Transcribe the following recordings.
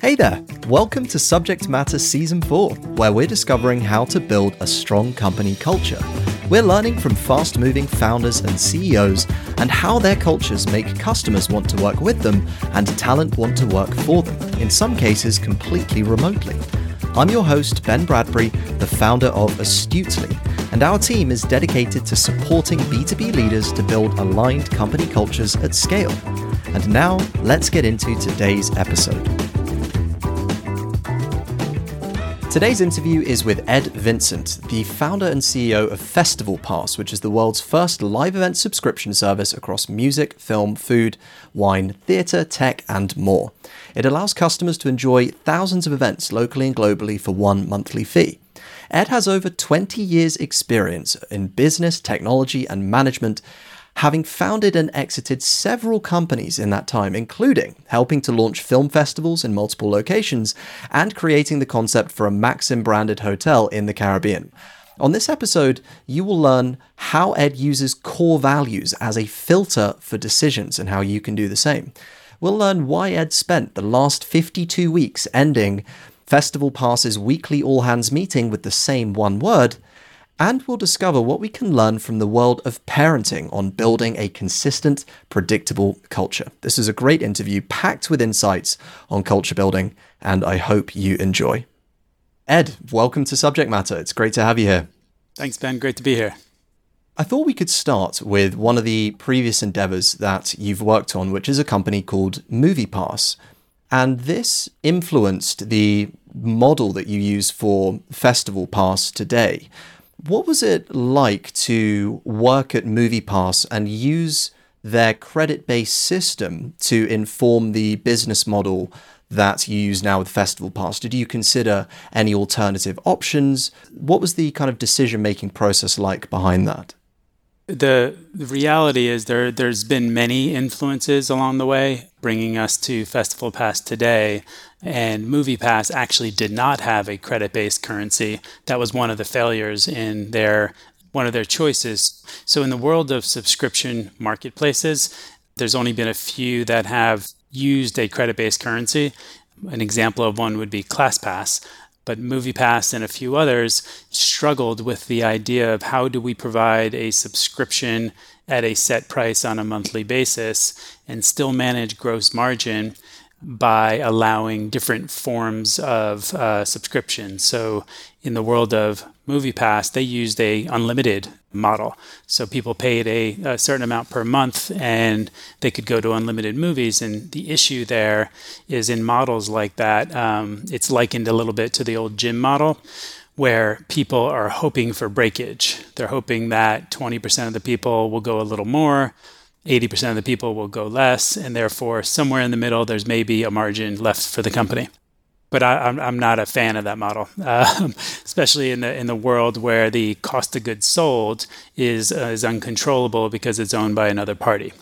Hey there! Welcome to Subject Matter Season 4, where we're discovering how to build a strong company culture. We're learning from fast moving founders and CEOs and how their cultures make customers want to work with them and talent want to work for them, in some cases completely remotely. I'm your host, Ben Bradbury, the founder of Astutely, and our team is dedicated to supporting B2B leaders to build aligned company cultures at scale. And now, let's get into today's episode. Today's interview is with Ed Vincent, the founder and CEO of Festival Pass, which is the world's first live event subscription service across music, film, food, wine, theatre, tech, and more. It allows customers to enjoy thousands of events locally and globally for one monthly fee. Ed has over 20 years' experience in business, technology, and management having founded and exited several companies in that time, including helping to launch film festivals in multiple locations and creating the concept for a Maxim branded hotel in the Caribbean. On this episode, you will learn how Ed uses core values as a filter for decisions and how you can do the same. We'll learn why Ed spent the last 52 weeks ending Festival Pass's weekly all hands meeting with the same one word and we'll discover what we can learn from the world of parenting on building a consistent, predictable culture. This is a great interview packed with insights on culture building, and I hope you enjoy. Ed, welcome to Subject Matter. It's great to have you here. Thanks, Ben. Great to be here. I thought we could start with one of the previous endeavors that you've worked on, which is a company called MoviePass. And this influenced the model that you use for Festival Pass today. What was it like to work at MoviePass and use their credit based system to inform the business model that you use now with Festival Pass? Did you consider any alternative options? What was the kind of decision making process like behind that? The, the reality is there there's been many influences along the way bringing us to Festival Pass today and MoviePass actually did not have a credit-based currency. That was one of the failures in their one of their choices. So in the world of subscription marketplaces, there's only been a few that have used a credit-based currency. An example of one would be ClassPass, but MoviePass and a few others struggled with the idea of how do we provide a subscription at a set price on a monthly basis and still manage gross margin by allowing different forms of uh, subscription. So, in the world of MoviePass, they used a unlimited model. So people paid a, a, certain amount per month, and they could go to unlimited movies. And the issue there is in models like that, um, it's likened a little bit to the old gym model. Where people are hoping for breakage. They're hoping that 20% of the people will go a little more, 80% of the people will go less, and therefore, somewhere in the middle, there's maybe a margin left for the company. But I, am I'm, I'm not a fan of that model, um, especially in the in the world where the cost of goods sold is uh, is uncontrollable because it's owned by another party.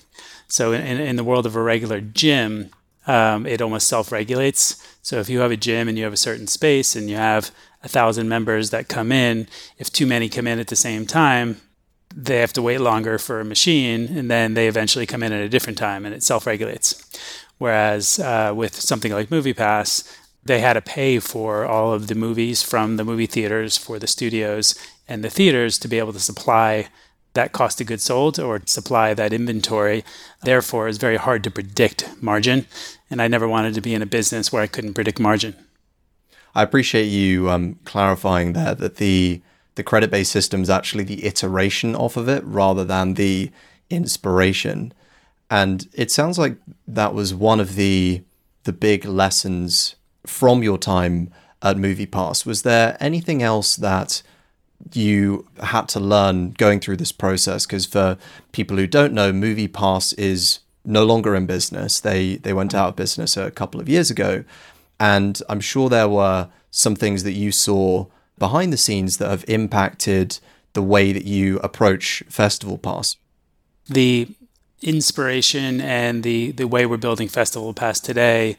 So in, in the world of a regular gym, um, it almost self-regulates. So if you have a gym and you have a certain space and you have a thousand members that come in, if too many come in at the same time, they have to wait longer for a machine and then they eventually come in at a different time and it self-regulates. Whereas uh, with something like moviepass they had to pay for all of the movies from the movie theaters for the studios and the theaters to be able to supply that cost of goods sold or supply that inventory. Therefore it's very hard to predict margin and i never wanted to be in a business where i couldn't predict margin. I appreciate you um, clarifying there that the the credit based system is actually the iteration off of it rather than the inspiration. And it sounds like that was one of the the big lessons from your time at MoviePass. Was there anything else that you had to learn going through this process? Because for people who don't know, MoviePass is no longer in business. They they went out of business a couple of years ago, and I'm sure there were some things that you saw behind the scenes that have impacted the way that you approach Festival Pass? The inspiration and the, the way we're building Festival Pass today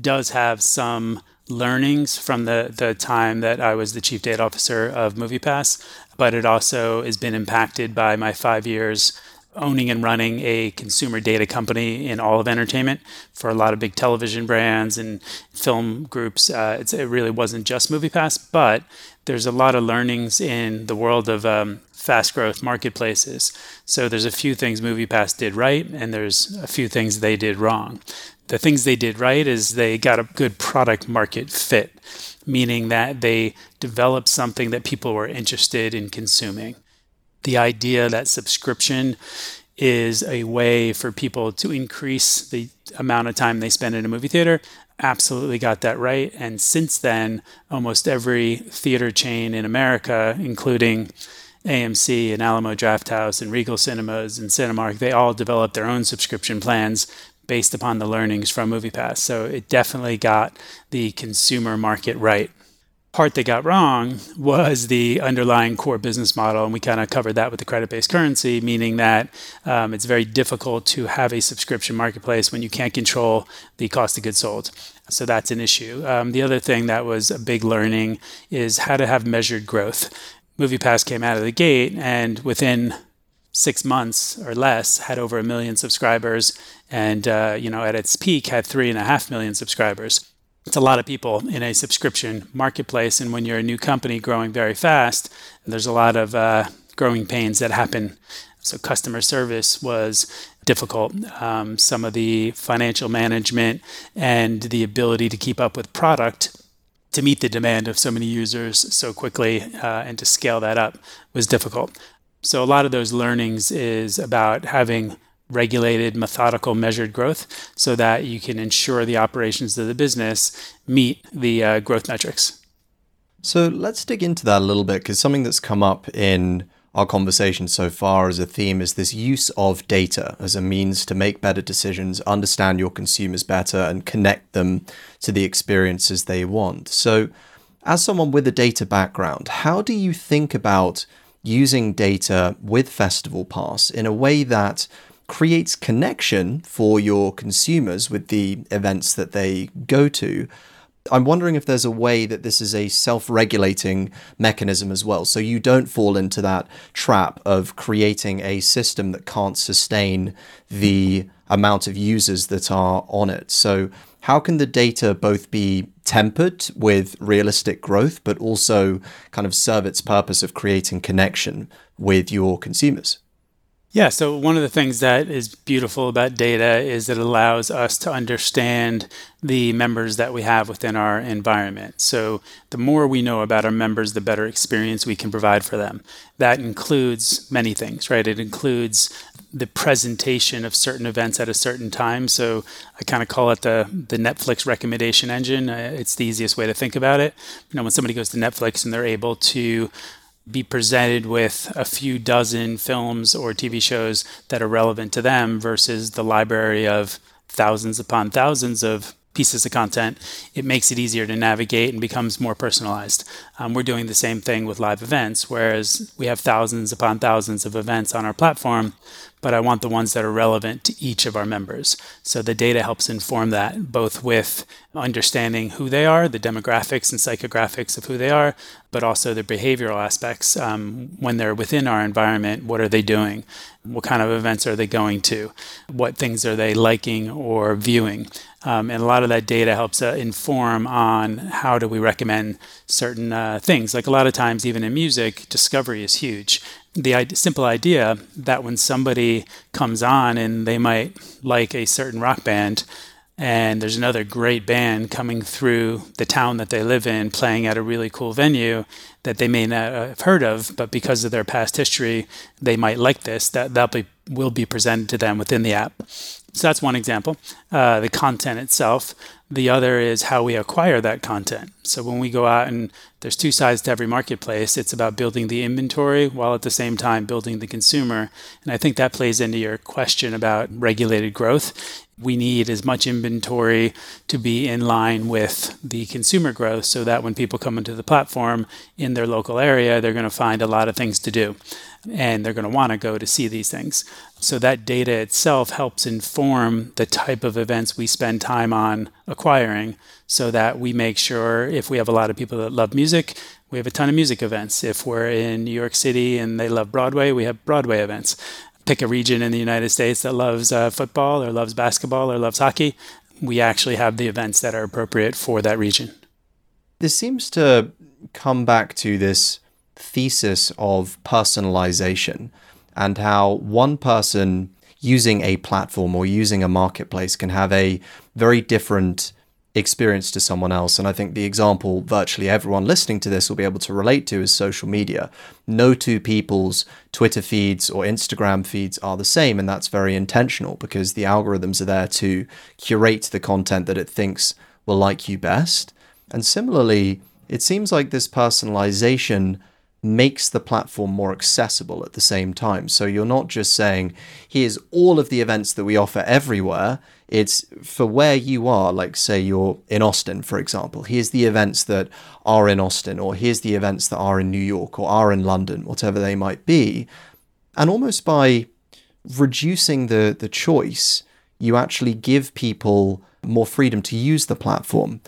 does have some learnings from the, the time that I was the chief data officer of MoviePass, but it also has been impacted by my five years owning and running a consumer data company in all of entertainment for a lot of big television brands and film groups. Uh, it really wasn't just MoviePass, but there's a lot of learnings in the world of um, fast growth marketplaces. So there's a few things MoviePass did right, and there's a few things they did wrong. The things they did right is they got a good product market fit, meaning that they developed something that people were interested in consuming the idea that subscription is a way for people to increase the amount of time they spend in a movie theater. Absolutely got that right. And since then, almost every theater chain in America, including AMC and Alamo Drafthouse and Regal Cinemas and Cinemark, they all developed their own subscription plans based upon the learnings from MoviePass. So it definitely got the consumer market right part they got wrong was the underlying core business model. And we kind of covered that with the credit based currency, meaning that um, it's very difficult to have a subscription marketplace when you can't control the cost of goods sold. So that's an issue. Um, the other thing that was a big learning is how to have measured growth. MoviePass came out of the gate and within six months or less had over a million subscribers and uh, you know at its peak had three and a half million subscribers it's a lot of people in a subscription marketplace. And when you're a new company growing very fast, there's a lot of uh, growing pains that happen. So, customer service was difficult. Um, some of the financial management and the ability to keep up with product to meet the demand of so many users so quickly uh, and to scale that up was difficult. So, a lot of those learnings is about having regulated, methodical, measured growth so that you can ensure the operations of the business meet the uh, growth metrics. So let's dig into that a little bit because something that's come up in our conversation so far as a theme is this use of data as a means to make better decisions, understand your consumers better, and connect them to the experiences they want. So, as someone with a data background, how do you think about using data with Festival Pass in a way that creates connection for your consumers with the events that they go to. I'm wondering if there's a way that this is a self regulating mechanism as well. So you don't fall into that trap of creating a system that can't sustain the amount of users that are on it. So, how can the data both be tempered with realistic growth, but also kind of serve its purpose of creating connection with your consumers? Yeah, so one of the things that is beautiful about data is it allows us to understand the members that we have within our environment. So the more we know about our members, the better experience we can provide for them. That includes many things, right? It includes the presentation of certain events at a certain time. So I kind of call it the the Netflix recommendation engine. Uh, it's the easiest way to think about it. You know, when somebody goes to Netflix and they're able to be presented with a few dozen films or TV shows that are relevant to them versus the library of thousands upon thousands of pieces of content, it makes it easier to navigate and becomes more personalized. Um, we're doing the same thing with live events, whereas we have thousands upon thousands of events on our platform, but I want the ones that are relevant to each of our members. So the data helps inform that, both with understanding who they are, the demographics and psychographics of who they are, but also the behavioral aspects. Um, when they're within our environment, what are they doing? What kind of events are they going to? What things are they liking or viewing? Um, and a lot of that data helps uh, inform on how do we recommend certain uh, things. Like a lot of times, even in music, discovery is huge. The simple idea that when somebody comes on and they might like a certain rock band and there's another great band coming through the town that they live in playing at a really cool venue that they may not have heard of but because of their past history they might like this that that be, will be presented to them within the app. So that's one example. Uh, the content itself the other is how we acquire that content. So when we go out and there's two sides to every marketplace, it's about building the inventory while at the same time building the consumer. And I think that plays into your question about regulated growth. We need as much inventory to be in line with the consumer growth so that when people come into the platform in their local area, they're going to find a lot of things to do and they're going to want to go to see these things. So that data itself helps inform the type of events we spend time on acquiring so that we make sure if we have a lot of people that love music, we have a ton of music events. If we're in New York City and they love Broadway, we have Broadway events. pick a region in the United States that loves uh, football or loves basketball or loves hockey, we actually have the events that are appropriate for that region. This seems to come back to this thesis of personalization and how one person using a platform or using a marketplace can have a very different experience to someone else. And I think the example virtually everyone listening to this will be able to relate to is social media. No two people's Twitter feeds or Instagram feeds are the same. And that's very intentional because the algorithms are there to curate the content that it thinks will like you best. And similarly, it seems like this personalization makes the platform more accessible at the same time. So you're not just saying, here's all of the events that we offer everywhere. It's for where you are, like, say, you're in Austin, for example. Here's the events that are in Austin, or here's the events that are in New York, or are in London, whatever they might be. And almost by reducing the, the choice, you actually give people more freedom to use the platform.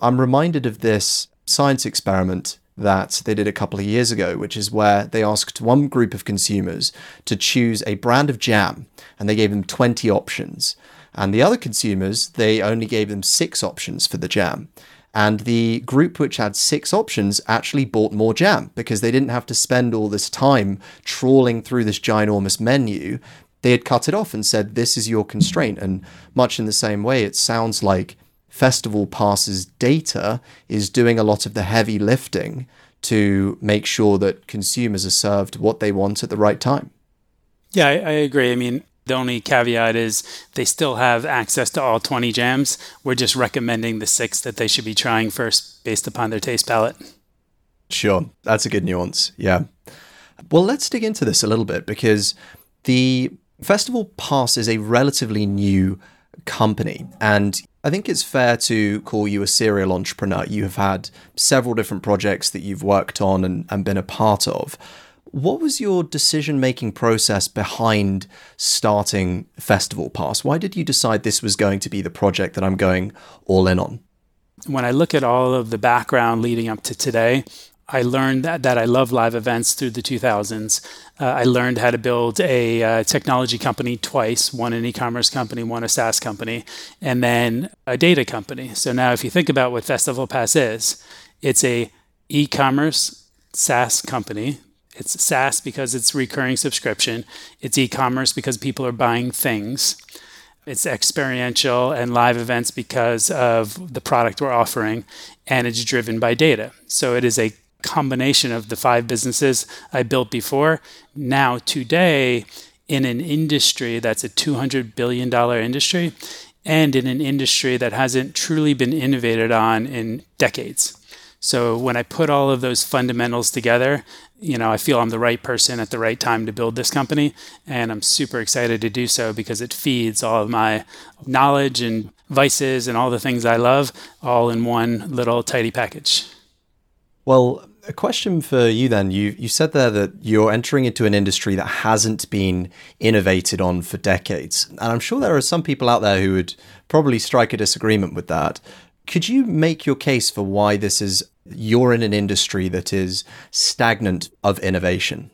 I'm reminded of this science experiment that they did a couple of years ago, which is where they asked one group of consumers to choose a brand of jam and they gave them 20 options. And the other consumers, they only gave them six options for the jam. And the group which had six options actually bought more jam because they didn't have to spend all this time trawling through this ginormous menu. They had cut it off and said, This is your constraint. And much in the same way, it sounds like Festival Pass's data is doing a lot of the heavy lifting to make sure that consumers are served what they want at the right time. Yeah, I, I agree. I mean, the only caveat is they still have access to all 20 jams. We're just recommending the six that they should be trying first based upon their taste palette. Sure, that's a good nuance. Yeah. Well, let's dig into this a little bit because the Festival Pass is a relatively new company. And I think it's fair to call you a serial entrepreneur. You have had several different projects that you've worked on and, and been a part of. What was your decision making process behind starting Festival Pass? Why did you decide this was going to be the project that I'm going all in on? When I look at all of the background leading up to today, I learned that, that I love live events through the 2000s. Uh, I learned how to build a uh, technology company twice one an e commerce company, one a SaaS company, and then a data company. So now, if you think about what Festival Pass is, it's a e commerce SaaS company. It's SaaS because it's recurring subscription, it's e commerce because people are buying things. It's experiential and live events because of the product we're offering, and it's driven by data. So it is a combination of the five businesses I built before. Now, today, in an industry that's a $200 billion industry and in an industry that hasn't truly been innovated on in decades. So when I put all of those fundamentals together, you know, I feel I'm the right person at the right time to build this company. And I'm super excited to do so because it feeds all of my knowledge and vices and all the things I love all in one little tidy package. Well, a question for you then. You you said there that you're entering into an industry that hasn't been innovated on for decades. And I'm sure there are some people out there who would probably strike a disagreement with that. Could you make your case for why this is you're in an industry that is stagnant of innovation?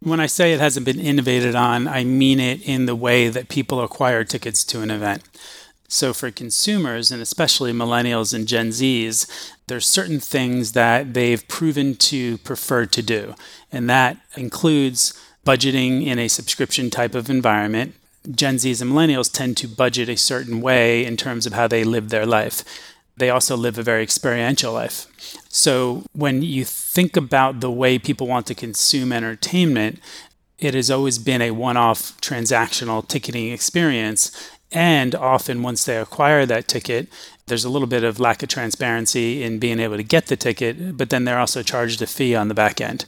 When I say it hasn't been innovated on, I mean it in the way that people acquire tickets to an event. So, for consumers, and especially millennials and Gen Zs, there's certain things that they've proven to prefer to do. And that includes budgeting in a subscription type of environment. Gen Zs and millennials tend to budget a certain way in terms of how they live their life. They also live a very experiential life. So, when you think about the way people want to consume entertainment, it has always been a one off transactional ticketing experience. And often, once they acquire that ticket, there's a little bit of lack of transparency in being able to get the ticket, but then they're also charged a fee on the back end.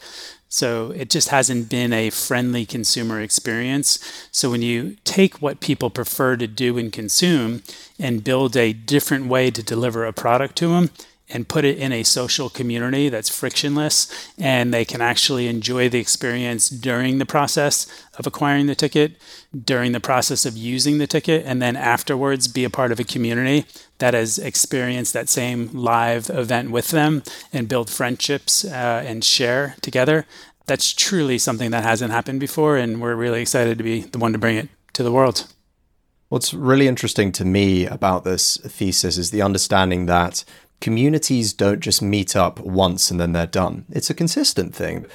So it just hasn't been a friendly consumer experience. So when you take what people prefer to do and consume and build a different way to deliver a product to them, and put it in a social community that's frictionless and they can actually enjoy the experience during the process of acquiring the ticket, during the process of using the ticket, and then afterwards be a part of a community that has experienced that same live event with them and build friendships uh, and share together. that's truly something that hasn't happened before, and we're really excited to be the one to bring it to the world. What's really interesting to me about this thesis is the understanding that communities don't just meet up once and then they're done. It's a consistent thing.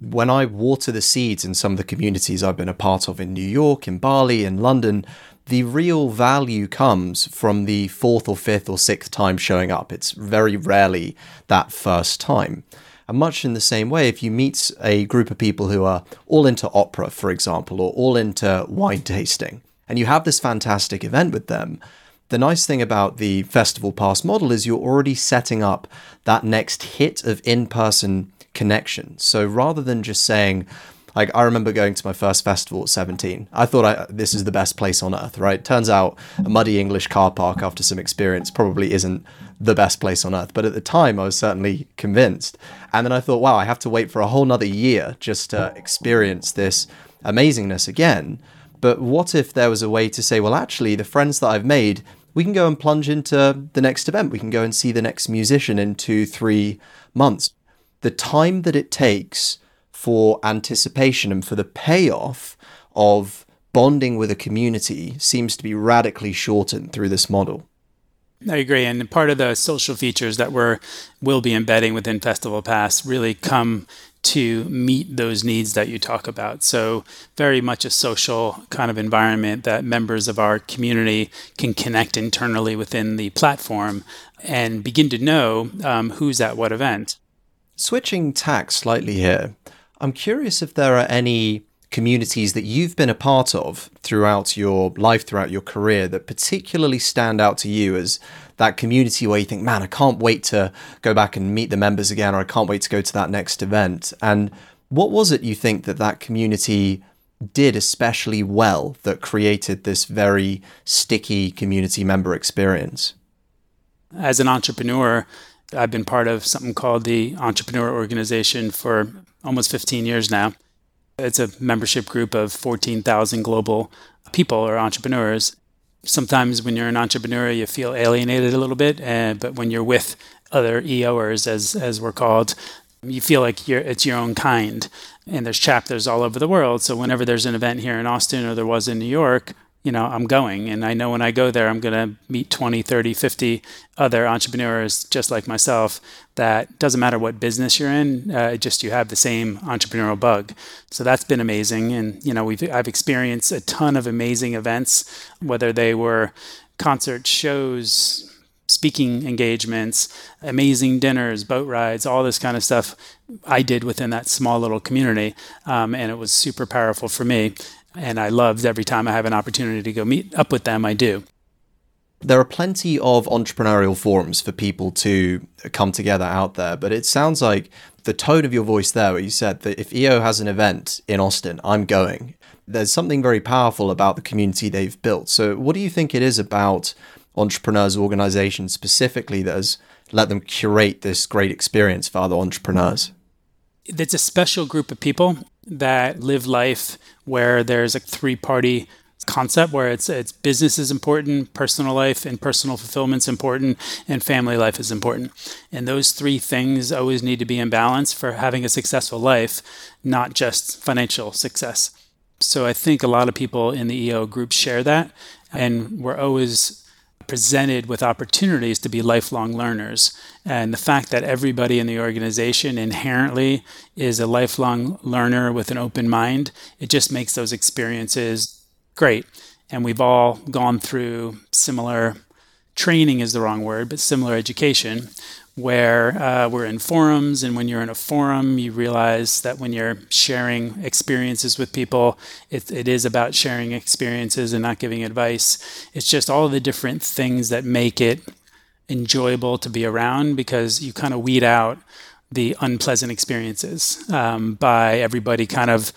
When I water the seeds in some of the communities I've been a part of in New York, in Bali, in London, the real value comes from the fourth or fifth or sixth time showing up. It's very rarely that first time. And much in the same way, if you meet a group of people who are all into opera, for example, or all into wine tasting, and you have this fantastic event with them, the nice thing about the festival pass model is you're already setting up that next hit of in person connection. So rather than just saying, like I remember going to my first festival at 17. I thought I, this is the best place on earth, right? Turns out a muddy English car park after some experience probably isn't the best place on earth. But at the time, I was certainly convinced. And then I thought, wow, I have to wait for a whole nother year just to experience this amazingness again. But what if there was a way to say, well, actually, the friends that I've made, we can go and plunge into the next event. We can go and see the next musician in two, three months. The time that it takes for anticipation and for the payoff of bonding with a community seems to be radically shortened through this model. I agree, and part of the social features that we're will be embedding within Festival Pass really come to meet those needs that you talk about. So, very much a social kind of environment that members of our community can connect internally within the platform and begin to know um, who's at what event. Switching tack slightly here, I'm curious if there are any communities that you've been a part of throughout your life, throughout your career, that particularly stand out to you as that community where you think, man, I can't wait to go back and meet the members again, or I can't wait to go to that next event. And what was it you think that that community did especially well that created this very sticky community member experience? As an entrepreneur, I've been part of something called the Entrepreneur Organization for almost 15 years now. It's a membership group of 14,000 global people or entrepreneurs. Sometimes when you're an entrepreneur, you feel alienated a little bit, uh, but when you're with other EOers, as as we're called, you feel like you're it's your own kind. And there's chapters all over the world. So whenever there's an event here in Austin or there was in New York, you know, I'm going. And I know when I go there, I'm going to meet 20, 30, 50 other entrepreneurs just like myself that doesn't matter what business you're in, uh, just you have the same entrepreneurial bug. So that's been amazing. And, you know, we've, I've experienced a ton of amazing events, whether they were concert shows, speaking engagements, amazing dinners, boat rides, all this kind of stuff I did within that small little community. Um, and it was super powerful for me and I loved every time I have an opportunity to go meet up with them, I do. There are plenty of entrepreneurial forums for people to come together out there, but it sounds like the tone of your voice there, where you said that if EO has an event in Austin, I'm going. There's something very powerful about the community they've built. So, what do you think it is about entrepreneurs' organizations specifically that has let them curate this great experience for other entrepreneurs? It's a special group of people that live life where there's a three party concept where it's it's business is important, personal life and personal fulfillment's important, and family life is important. And those three things always need to be in balance for having a successful life, not just financial success. So I think a lot of people in the EO group share that, and we're always presented with opportunities to be lifelong learners. And the fact that everybody in the organization inherently is a lifelong learner with an open mind, it just makes those experiences great. And we've all gone through similar training is the wrong word, but similar education where uh, we're in forums. And when you're in a forum, you realize that when you're sharing experiences with people, it, it is about sharing experiences and not giving advice. It's just all the different things that make it enjoyable to be around because you kind of weed out the unpleasant experiences um, by everybody kind of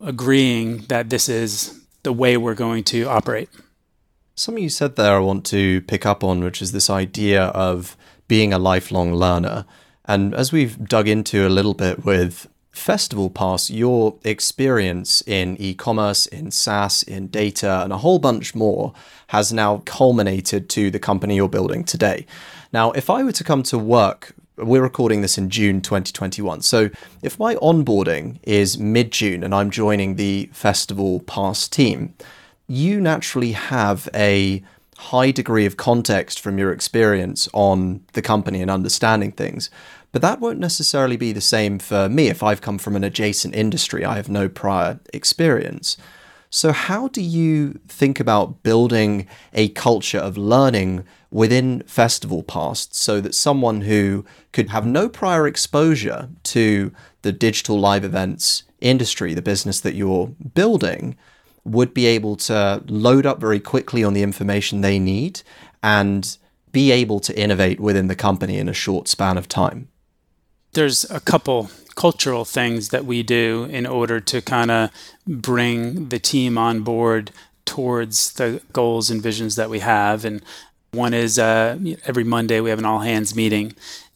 agreeing that this is the way we're going to operate. Something you said there I want to pick up on, which is this idea of being a lifelong learner. And as we've dug into a little bit with Festival Pass, your experience in e commerce, in SaaS, in data, and a whole bunch more has now culminated to the company you're building today. Now, if I were to come to work we're recording this in June 2021. So if my onboarding is mid June and I'm joining the festival pass team, you naturally have a high degree of context from your experience on the company and understanding things. But that won't necessarily be the same for me if I've come from an adjacent industry. I have no prior experience. So, how do you think about building a culture of learning within Festival Pass so that someone who could have no prior exposure to the digital live events industry, the business that you're building, would be able to load up very quickly on the information they need and be able to innovate within the company in a short span of time? There's a couple cultural things that we do in order to kind of bring the team on board towards the goals and visions that we have. And one is uh, every Monday we have an all hands meeting.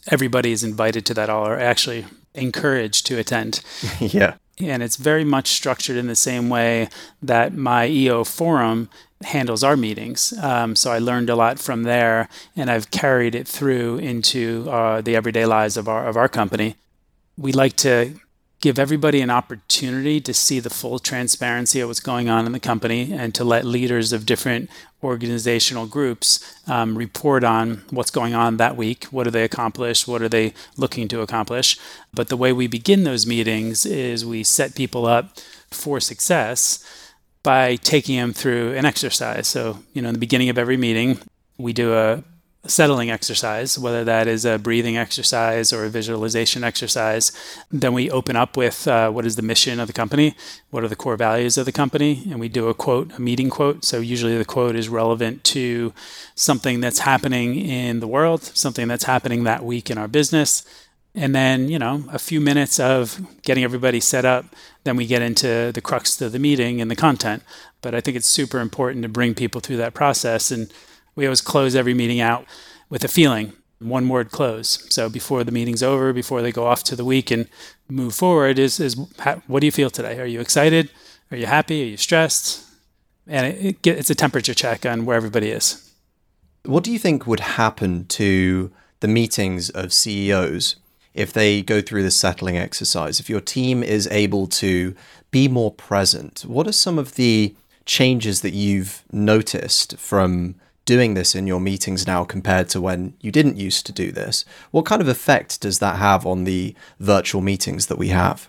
Everybody is invited to that, all are actually encouraged to attend. yeah. And it's very much structured in the same way that my EO forum handles our meetings. Um, so I learned a lot from there, and I've carried it through into uh, the everyday lives of our of our company. We like to give everybody an opportunity to see the full transparency of what's going on in the company and to let leaders of different organizational groups um, report on what's going on that week. What do they accomplish? What are they looking to accomplish? But the way we begin those meetings is we set people up for success by taking them through an exercise. So, you know, in the beginning of every meeting, we do a settling exercise, whether that is a breathing exercise or a visualization exercise. Then we open up with uh, what is the mission of the company, what are the core values of the company, and we do a quote, a meeting quote. So usually the quote is relevant to something that's happening in the world, something that's happening that week in our business. And then, you know, a few minutes of getting everybody set up. Then we get into the crux of the meeting and the content. But I think it's super important to bring people through that process. And we always close every meeting out with a feeling, one word close. So before the meeting's over, before they go off to the week and move forward, is, is how, what do you feel today? Are you excited? Are you happy? Are you stressed? And it, it, it's a temperature check on where everybody is. What do you think would happen to the meetings of CEOs if they go through this settling exercise? If your team is able to be more present, what are some of the changes that you've noticed from doing this in your meetings now compared to when you didn't used to do this? What kind of effect does that have on the virtual meetings that we have?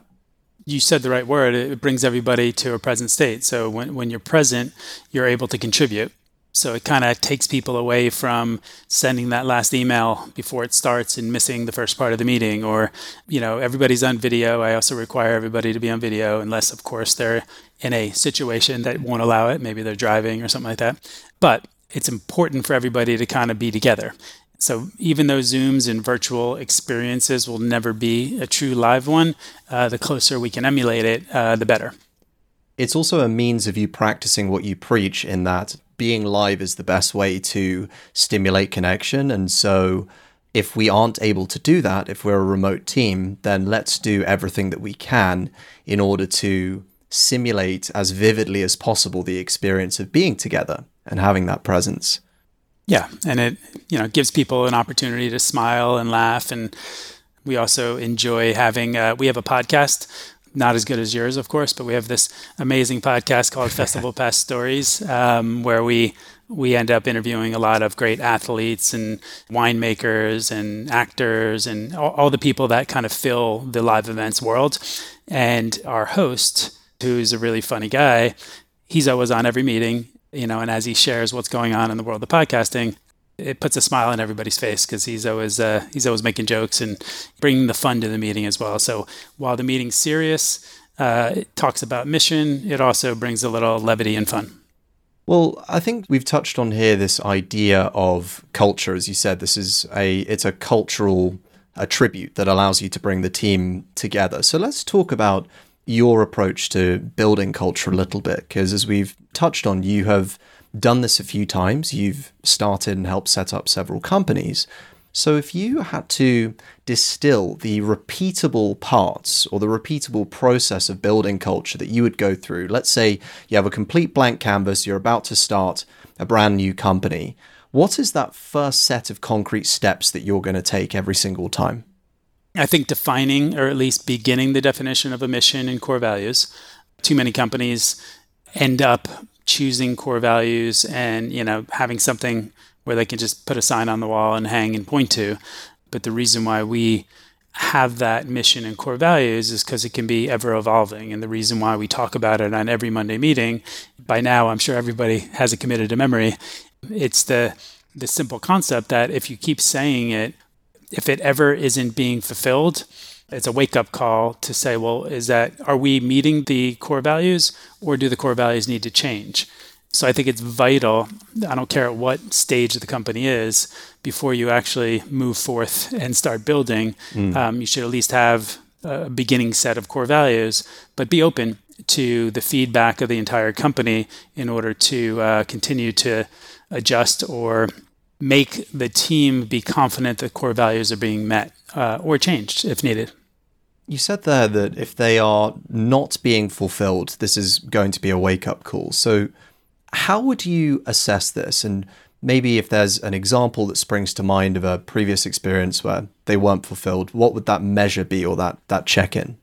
You said the right word. It brings everybody to a present state. So when, when you're present, you're able to contribute. So it kind of takes people away from sending that last email before it starts and missing the first part of the meeting. Or, you know, everybody's on video. I also require everybody to be on video, unless, of course, they're in a situation that won't allow it. Maybe they're driving or something like that. But it's important for everybody to kind of be together. So even though Zooms and virtual experiences will never be a true live one, uh, the closer we can emulate it, uh, the better. It's also a means of you practicing what you preach in that being live is the best way to stimulate connection. And so if we aren't able to do that, if we're a remote team, then let's do everything that we can in order to simulate as vividly as possible the experience of being together and having that presence. Yeah, and it you know gives people an opportunity to smile and laugh, and we also enjoy having. Uh, we have a podcast, not as good as yours, of course, but we have this amazing podcast called Festival Pass Stories, um, where we we end up interviewing a lot of great athletes and winemakers and actors and all, all the people that kind of fill the live events world. And our host, who's a really funny guy, he's always on every meeting you know, and as he shares what's going on in the world of podcasting, it puts a smile on everybody's face because he's always uh, he's always making jokes and bringing the fun to the meeting as well. So while the meeting's serious, uh, it talks about mission. It also brings a little levity and fun. Well, I think we've touched on here this idea of culture, as you said. This is a it's a cultural attribute that allows you to bring the team together. So let's talk about your approach to building culture a little bit because as we've touched on you have done this a few times you've started and helped set up several companies so if you had to distill the repeatable parts or the repeatable process of building culture that you would go through let's say you have a complete blank canvas you're about to start a brand new company What is that first set of concrete steps that you're going to take every single time? I think defining or at least beginning the definition of a mission and core values. Too many companies end up choosing core values and, you know, having something where they can just put a sign on the wall and hang and point to. But the reason why we have that mission and core values is because it can be ever evolving. And the reason why we talk about it on every Monday meeting, by now I'm sure everybody has it committed to memory. It's the the simple concept that if you keep saying it, if it ever isn't being fulfilled, it's a wake up call to say, well, is that are we meeting the core values or do the core values need to change? So I think it's vital. I don't care at what stage the company is, before you actually move forth and start building, mm. um, you should at least have a beginning set of core values, but be open to the feedback of the entire company in order to uh, continue to adjust or make the team be confident that core values are being met uh, or changed if needed. You said there that if they are not being fulfilled, this is going to be a wake up call. So, how would you assess this? And maybe if there's an example that springs to mind of a previous experience where they weren't fulfilled, what would that measure be or that, that check in?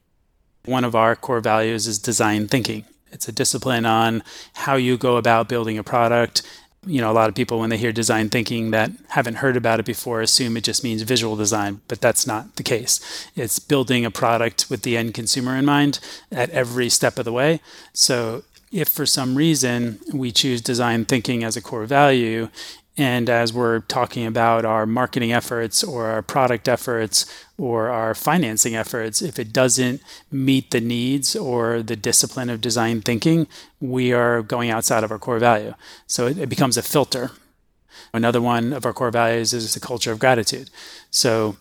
One of our core values is design thinking. It's a discipline on how you go about building a product. You know, a lot of people, when they hear design thinking that haven't heard about it before, assume it just means visual design, but that's not the case. It's building a product with the end consumer in mind at every step of the way. So if for some reason we choose design thinking as a core value, and as we're talking about our marketing efforts or our product efforts or our financing efforts, if it doesn't meet the needs or the discipline of design thinking, we are going outside of our core value. So it, it becomes a filter. Another one of our core values is the culture of gratitude. So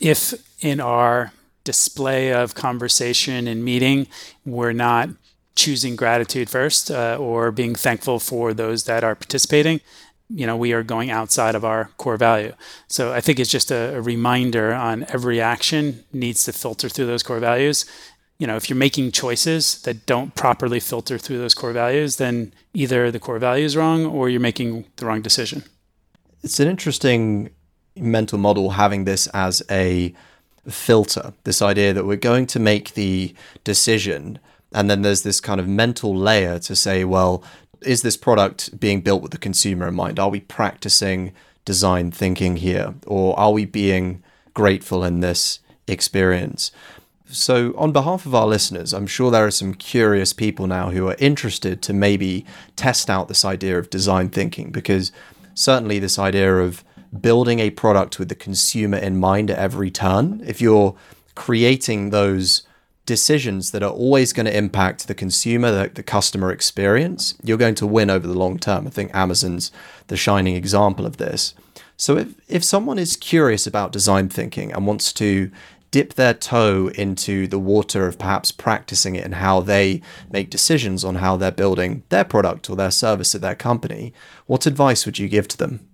if in our display of conversation and meeting, we're not choosing gratitude first uh, or being thankful for those that are participating you know we are going outside of our core value. So i think it's just a, a, reminder on every action needs to filter through those core values. You know if you're making choices that don't properly filter through those core values then either the core value is wrong or you're making the wrong decision. It's an interesting mental model having this as a filter this idea that we're going to make the decision and then there's this kind of mental layer to say, well, is this product being built with the consumer in mind? Are we practicing design thinking here? Or are we being grateful in this experience? So, on behalf of our listeners, I'm sure there are some curious people now who are interested to maybe test out this idea of design thinking because certainly this idea of building a product with the consumer in mind at every turn, if you're creating those decisions that are always going to impact the consumer, the, the, customer experience, you're going to win over the long term. I think Amazon's the shining example of this. So if, if someone is curious about design thinking and wants to dip their toe into the water of perhaps practicing it and how they make decisions on how they're building their product or their service at their company, what advice would you give to them?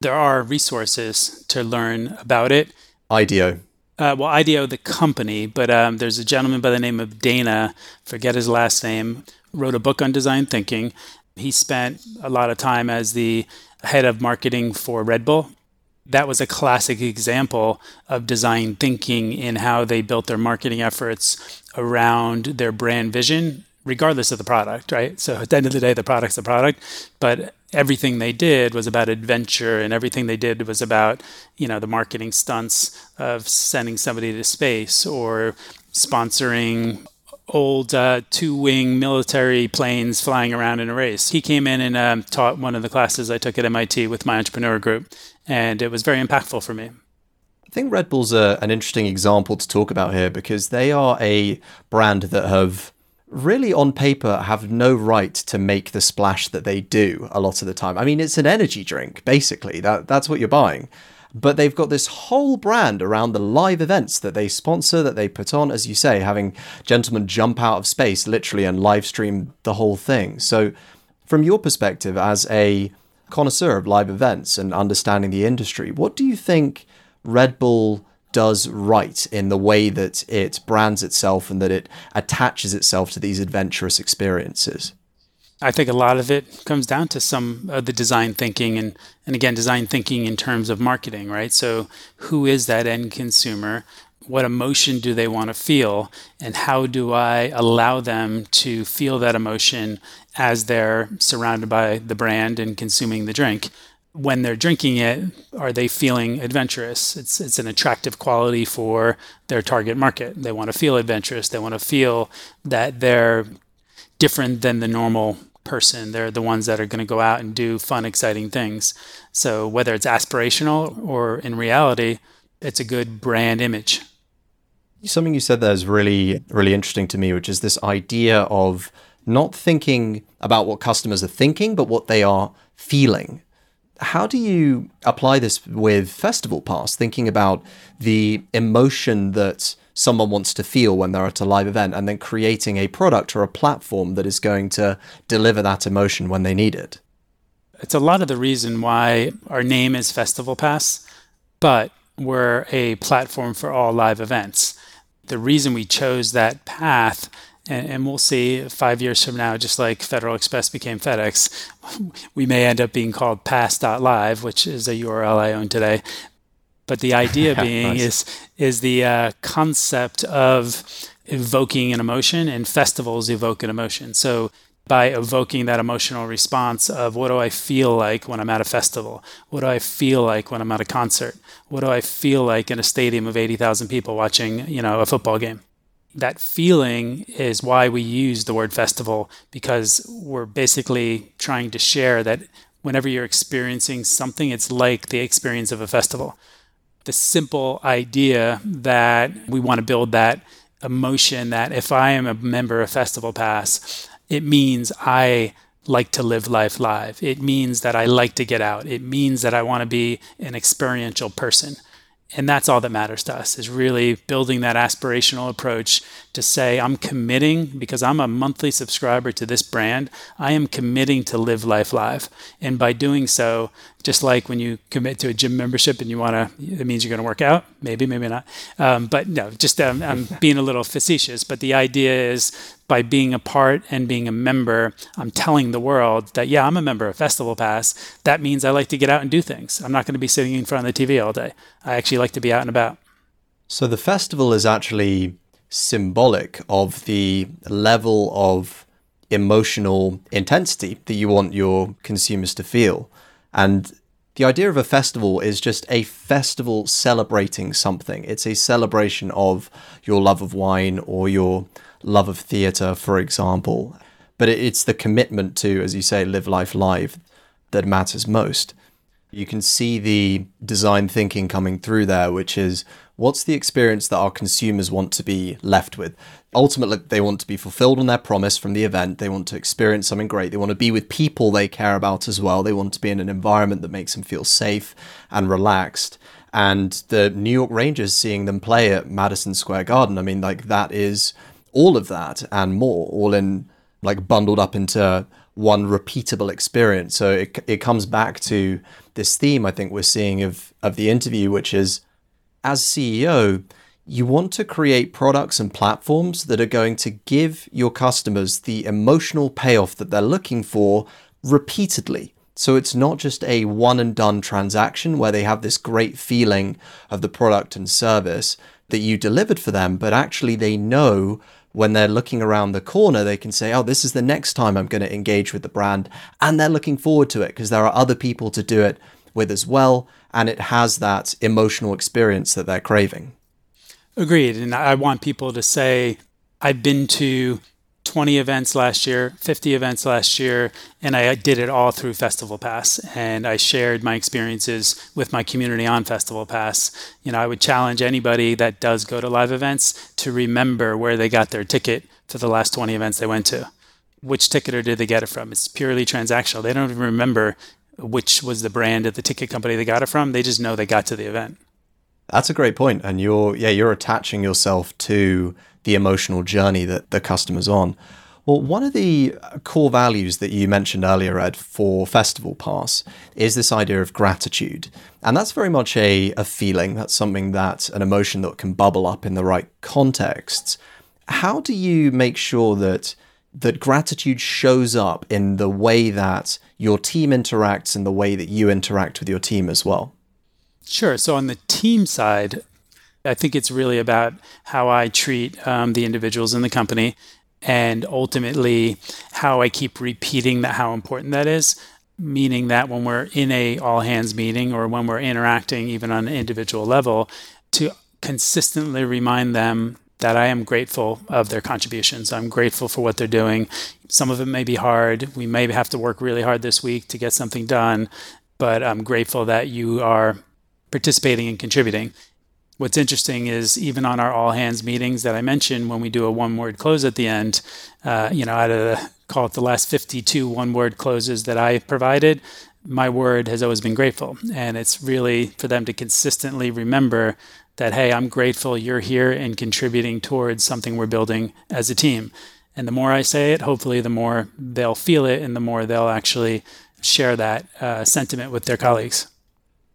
There are resources to learn about it. IDEO uh, well, IDEO, the company, but um, there's a gentleman by the name of Dana, forget his last name, wrote a book on design thinking. He spent a lot of time as the head of marketing for Red Bull. That was a classic example of design thinking in how they built their marketing efforts around their brand vision, regardless of the product, right? So at the end of the day, the product's the product, but everything they did was about adventure and everything they did was about you know the marketing stunts of sending somebody to space or sponsoring old uh, two-wing military planes flying around in a race. He came in and um, taught one of the classes i took at mit with my entrepreneur group and it was very impactful for me. I think Red Bull's a, an interesting example to talk about here because they are a brand that have really on paper have no right to make the splash that they do a lot of the time. I mean, it's an energy drink, basically. That that's what you're buying. But they've got this whole brand around the live events that they sponsor, that they put on, as you say, having gentlemen jump out of space literally and live stream the whole thing. So, from your perspective as a connoisseur of live events and understanding the industry, what do you think Red Bull does right in the way that it brands itself and that it attaches itself to these adventurous experiences. I think a lot of it comes down to some of the design thinking and, and again, design thinking in terms of marketing, right? So, who is that end consumer? What emotion do they want to feel? And how do I allow them to feel that emotion as they're surrounded by the brand and consuming the drink? When they're drinking it, are they feeling adventurous? It's, it's an attractive quality for their target market. They want to feel adventurous. They want to feel that they're different than the normal person. They're the ones that are going to go out and do fun, exciting things. So whether it's aspirational or in reality, it's a good brand image. Something you said there is really, really interesting to me, which is this idea of not thinking about what customers are thinking, but what they are feeling. How do you apply this with Festival Pass, thinking about the emotion that someone wants to feel when they're at a live event and then creating a product or a platform that is going to deliver that emotion when they need it. It's a lot of the reason why our name is Festival Pass, but we're a platform for all live events. The reason we chose that path and, and, we'll see five years from now, just like Federal Express became FedEx, we may end up being called pass.live, which is a URL I own today. But the idea being nice. is is the uh, concept of evoking an emotion, and festivals evoke an emotion. So by evoking that emotional response of what do I feel like when I'm at a festival? What do I feel like when I'm at a concert? What do I feel like in a stadium of 80,000 people watching, you know, a football game? That feeling is why we use the word festival because we're basically trying to share that whenever you're experiencing something, it's like the experience of a festival the simple idea that we want to build that emotion that if I am a member of Festival Pass, it means I like to live life live. It means that I like to get out. It means that I want to be an experiential person and that's all that matters to us is really building that aspirational approach to say i'm committing because i'm a monthly subscriber to this brand i am committing to live life live and by doing so just like when you commit to a gym membership and you want to it means you're going to work out maybe maybe not um, but no just um, i'm being a little facetious but the idea is by being a part and being a member, I'm telling the world that, yeah, I'm a member of Festival Pass. That means I like to get out and do things. I'm not going to be sitting in front of the TV all day. I actually like to be out and about. So the festival is actually symbolic of the level of emotional intensity that you want your consumers to feel. And the idea of a festival is just a festival celebrating something. It's a celebration of your love of wine or your love of theatre, for example. But it's the commitment to, as you say, live life live that matters most. You can see the design thinking coming through there, which is what's the experience that our consumers want to be left with? Ultimately, they want to be fulfilled on their promise from the event. They want to experience something great. They want to be with people they care about as well. They want to be in an environment that makes them feel safe and relaxed. And the New York Rangers seeing them play at Madison Square Garden, I mean, like that is all of that and more, all in like bundled up into one repeatable experience. So it, it comes back to this theme I think we're seeing of, of the interview, which is as CEO, you want to create products and platforms that are going to give your customers the emotional payoff that they're looking for repeatedly. So it's not just a one and done transaction where they have this great feeling of the product and service that you delivered for them, but actually they know when they're looking around the corner, they can say, oh, this is the next time I'm going to engage with the brand. And they're looking forward to it because there are other people to do it with as well. And it has that emotional experience that they're craving. Agreed. And I want people to say, I've been to 20 events last year, 50 events last year, and I did it all through Festival Pass. And I shared my experiences with my community on Festival Pass. You know, I would challenge anybody that does go to live events to remember where they got their ticket for the last 20 events they went to. Which ticketer did they get it from? It's purely transactional. They don't even remember which was the brand of the ticket company they got it from. They just know they got to the event. That's a great point. And you're yeah, you're attaching yourself to the emotional journey that the customer's on. Well, one of the core values that you mentioned earlier, Ed, for Festival Pass is this idea of gratitude. And that's very much a, a feeling, that's something that an emotion that can bubble up in the right contexts. How do you make sure that that gratitude shows up in the way that your team interacts and the way that you interact with your team as well? Sure. So on the team side, I think it's really about how I treat um, the individuals in the company and ultimately how I keep repeating that how important that is. Meaning that when we're in a all hands meeting or when we're interacting even on an individual level, to consistently remind them that I am grateful of their contributions. I'm grateful for what they're doing. Some of it may be hard. We may have to work really hard this week to get something done, but I'm grateful that you are participating and contributing. What's interesting is even on our all hands meetings that I mentioned, when we do a one word close at the end, uh, you know, out of the, call it the last 52 one word closes that I provided, my word has always been grateful. And it's really for them to consistently remember that, hey, I'm grateful you're here and contributing towards something we're building as a team. And the more I say it, hopefully, the more they'll feel it and the more they'll actually share that uh, sentiment with their colleagues.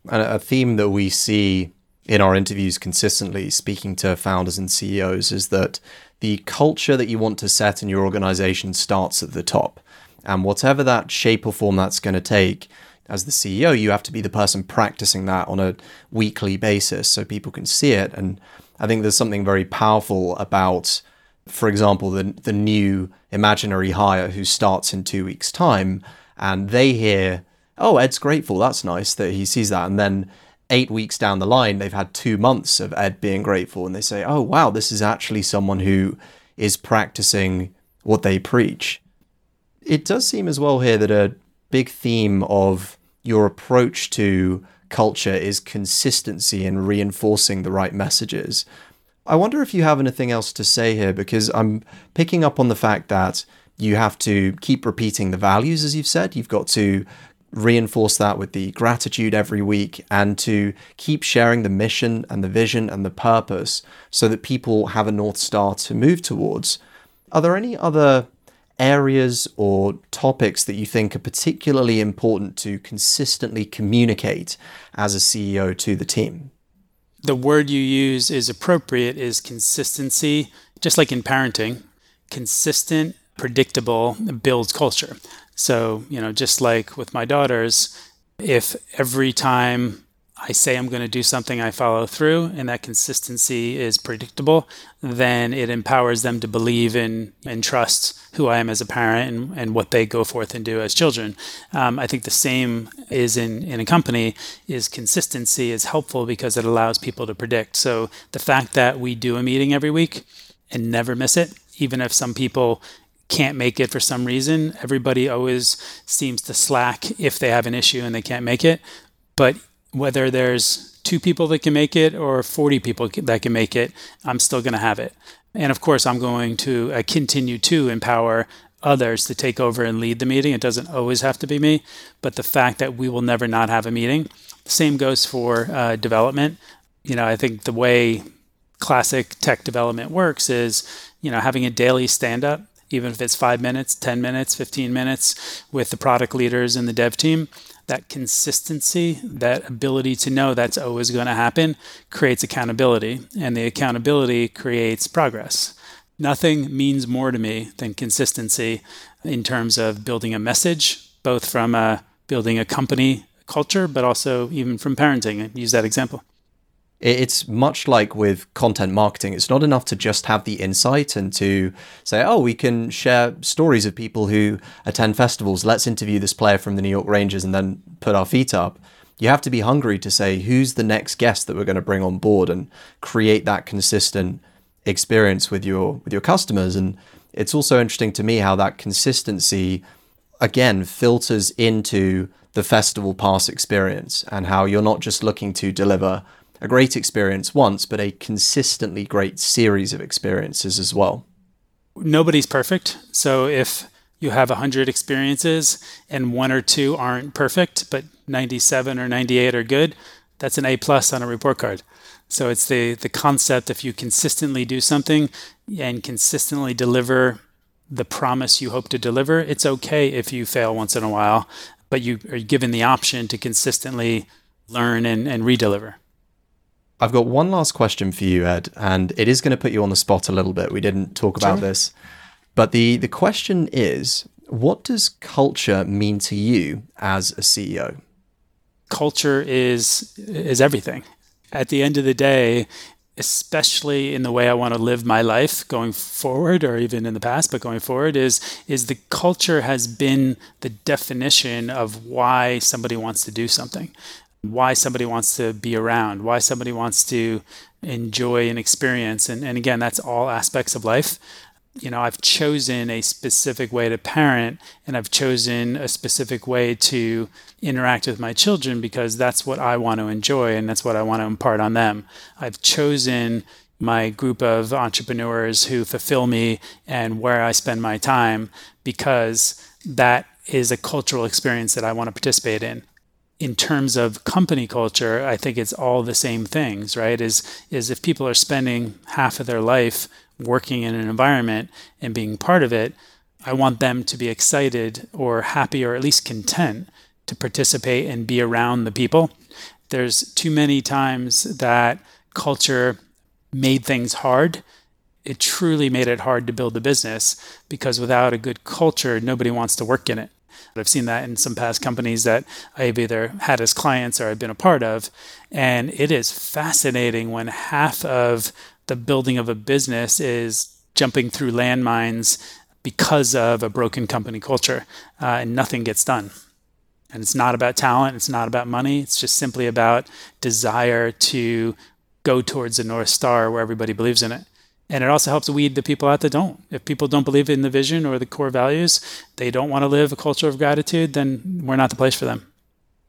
And a theme that we see in our interviews consistently, speaking to founders and CEOs, is that the culture that you want to set in your organization starts at the top. And whatever that shape or form that's going to take, as the CEO, you have to be the person practicing that on a weekly basis so people can see it. And I think there's something very powerful about, for example, the, the new imaginary hire who starts in two weeks' time and they hear, oh, Ed's grateful. That's nice that he sees that. And then eight weeks down the line, they've had two months of Ed being grateful. And they say, oh, wow, this is actually someone who is practicing what they preach. It does seem as well here that a big theme of your approach to culture is consistency and reinforcing the right messages. I wonder if you have anything else to say here because I'm picking up on the fact that you have to keep repeating the values, as you've said. You've got to reinforce that with the gratitude every week and to keep sharing the mission and the vision and the purpose so that people have a North Star to move towards. Are there any other areas or topics that you think are particularly important to consistently communicate as a CEO to the team? The word you use is appropriate is consistency, just like in parenting. Consistent, predictable builds culture. So, you know, just like with my daughters, if every time I say I'm going to do something, I follow through, and that consistency is predictable, then it empowers them to believe in and trust who I am as a parent and, and what they go forth and do as children. Um, I think the same is in, in a company is consistency is helpful because it allows people to predict. So the fact that we do a meeting every week and never miss it, even if some people can't make it for some reason, everybody always seems to slack if they have an issue and they can't make it. But whether there's two people that can make it or 40 people that can make it, I'm still going to have it. And of course, I'm going to uh, continue to empower others to take over and lead the meeting. It doesn't always have to be me, but the fact that we will never not have a meeting. The same goes for uh, development. You know, I think the way classic tech development works is, you know, having a daily stand up, even if it's five minutes, 10 minutes, 15 minutes with the product leaders and the dev team that consistency, that ability to know that's always going to happen, creates accountability. And the accountability creates progress. Nothing means more to me than consistency in terms of building a message, both from uh, building a company culture, but also even from parenting. use that example it's much like with content marketing. It's not enough to just have the insight and to say, oh, we can share stories of people who attend festivals. Let's interview this player from the New York Rangers and then put our feet up. You have to be hungry to say, who's the next guest that we're going to bring on board and create that consistent experience with your with your customers. And it's also interesting to me how that consistency again filters into the festival pass experience and how you're not just looking to deliver a great experience once, but a consistently great series of experiences as well. Nobody's perfect. So if you have 100 experiences and one or two aren't perfect, but 97 or 98 are good, that's an A plus on a report card. So it's the, the concept if you consistently do something and consistently deliver the promise you hope to deliver, it's okay if you fail once in a while, but you are given the option to consistently learn and, and redeliver. I've got one last question for you, Ed, and it is going to put you on the spot a little bit. We didn't talk about sure. this. But the, the question is what does culture mean to you as a CEO? Culture is is everything. At the end of the day, especially in the way I want to live my life going forward or even in the past but going forward is is the culture has been the definition of why somebody wants to do something why somebody wants to be around why somebody wants to enjoy an experience and, and again that's all aspects of life you know, I've chosen a specific way to parent and I've chosen a specific way to interact with my children because that's what I want to enjoy and that's what I want to impart on them. I've chosen my group of entrepreneurs who fulfill me and where I spend my time because that is a cultural experience that I want to participate in. In terms of company culture, I think it's all the same things, right? Is is if people are spending half of their life working in an environment and being part of it, I want them to be excited or happy or at least content to participate and be around the people. There's too many times that culture made things hard. It truly made it hard to build a business because without a good culture, nobody wants to work in it. I've seen that in some past companies that I've either had as clients or I've been a part of. And it is fascinating when half of the building of a business is jumping through landmines because of a broken company culture uh, and nothing gets done. And it's not about talent, it's not about money, it's just simply about desire to go towards the North Star where everybody believes in it. And it also helps weed the people out that don't. If people don't believe in the vision or the core values, they don't want to live a culture of gratitude, then we're not the place for them.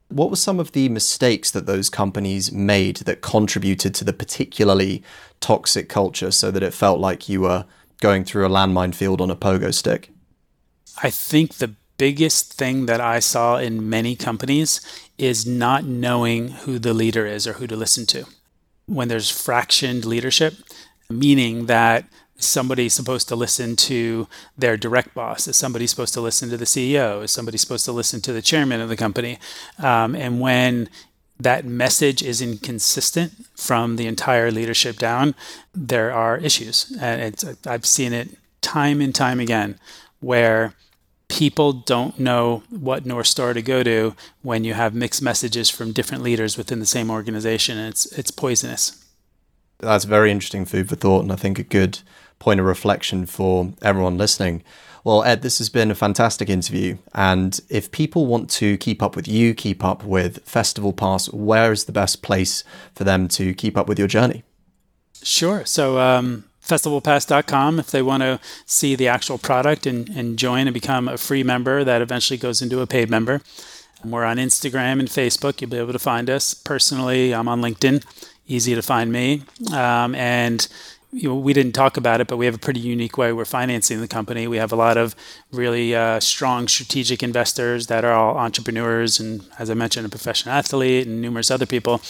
What were some of the mistakes that those companies made that contributed to the particularly toxic culture so that it felt like you were going through a landmine field on a pogo stick? I think the biggest thing that I saw in many companies is not knowing who the leader is or who to listen to. When there's fractioned leadership, meaning that somebody's supposed to listen to their direct boss? Is somebody supposed to listen to the CEO? Is somebody supposed to listen to the chairman of the company? Um, and when that message is inconsistent from the entire leadership down, there are issues. And I've seen it time and time again where people don't know what North Star to go to when you have mixed messages from different leaders within the same organization. And it's, it's poisonous. That's very interesting food for thought, and I think a good point of reflection for everyone listening. Well, Ed, this has been a fantastic interview. And if people want to keep up with you, keep up with Festival Pass, where is the best place for them to keep up with your journey? Sure. So, um, festivalpass.com if they want to see the actual product and, and join and become a free member that eventually goes into a paid member. We're on Instagram and Facebook. You'll be able to find us. Personally, I'm on LinkedIn. Easy to find me. Um, and you know, we didn't talk about it, but we have a pretty unique way we're financing the company. We have a lot of really uh, strong strategic investors that are all entrepreneurs and, as I mentioned, a professional athlete and numerous other people.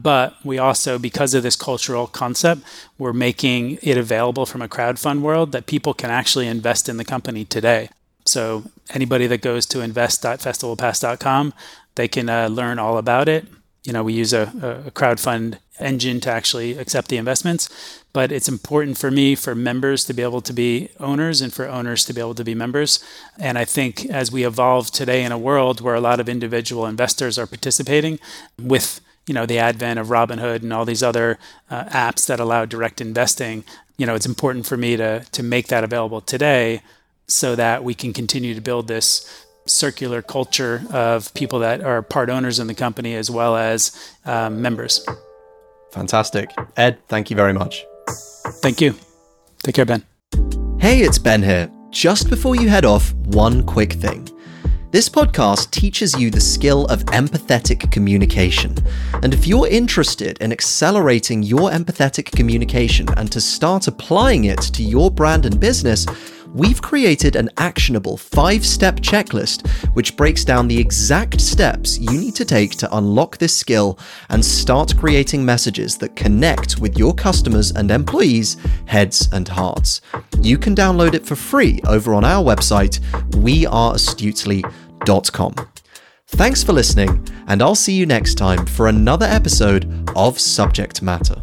But we also, because of this cultural concept, we're making it available from a crowdfund world that people can actually invest in the company today. So anybody that goes to invest.festivalpass.com, they can uh, learn all about it. You know, we use a, a crowdfund engine to actually accept the investments. But it's important for me for members to be able to be owners and for owners to be able to be members. And I think as we evolve today in a world where a lot of individual investors are participating with you know the advent of Robinhood and all these other uh, apps that allow direct investing, you know it's important for me to to make that available today so that we can continue to build this circular culture of people that are part owners in the company as well as um, members. Fantastic. Ed, thank you very much. Thank you. Take care, Ben. Hey, it's Ben here. Just before you head off, one quick thing. This podcast teaches you the skill of empathetic communication. And if you're interested in accelerating your empathetic communication and to start applying it to your brand and business, we've created an actionable five step checklist which breaks down the exact steps you need to take to unlock this skill and start creating messages that connect with your customers and employees' heads and hearts. You can download it for free over on our website, weareastutely.com. Thanks for listening, and I'll see you next time for another episode of Subject Matter.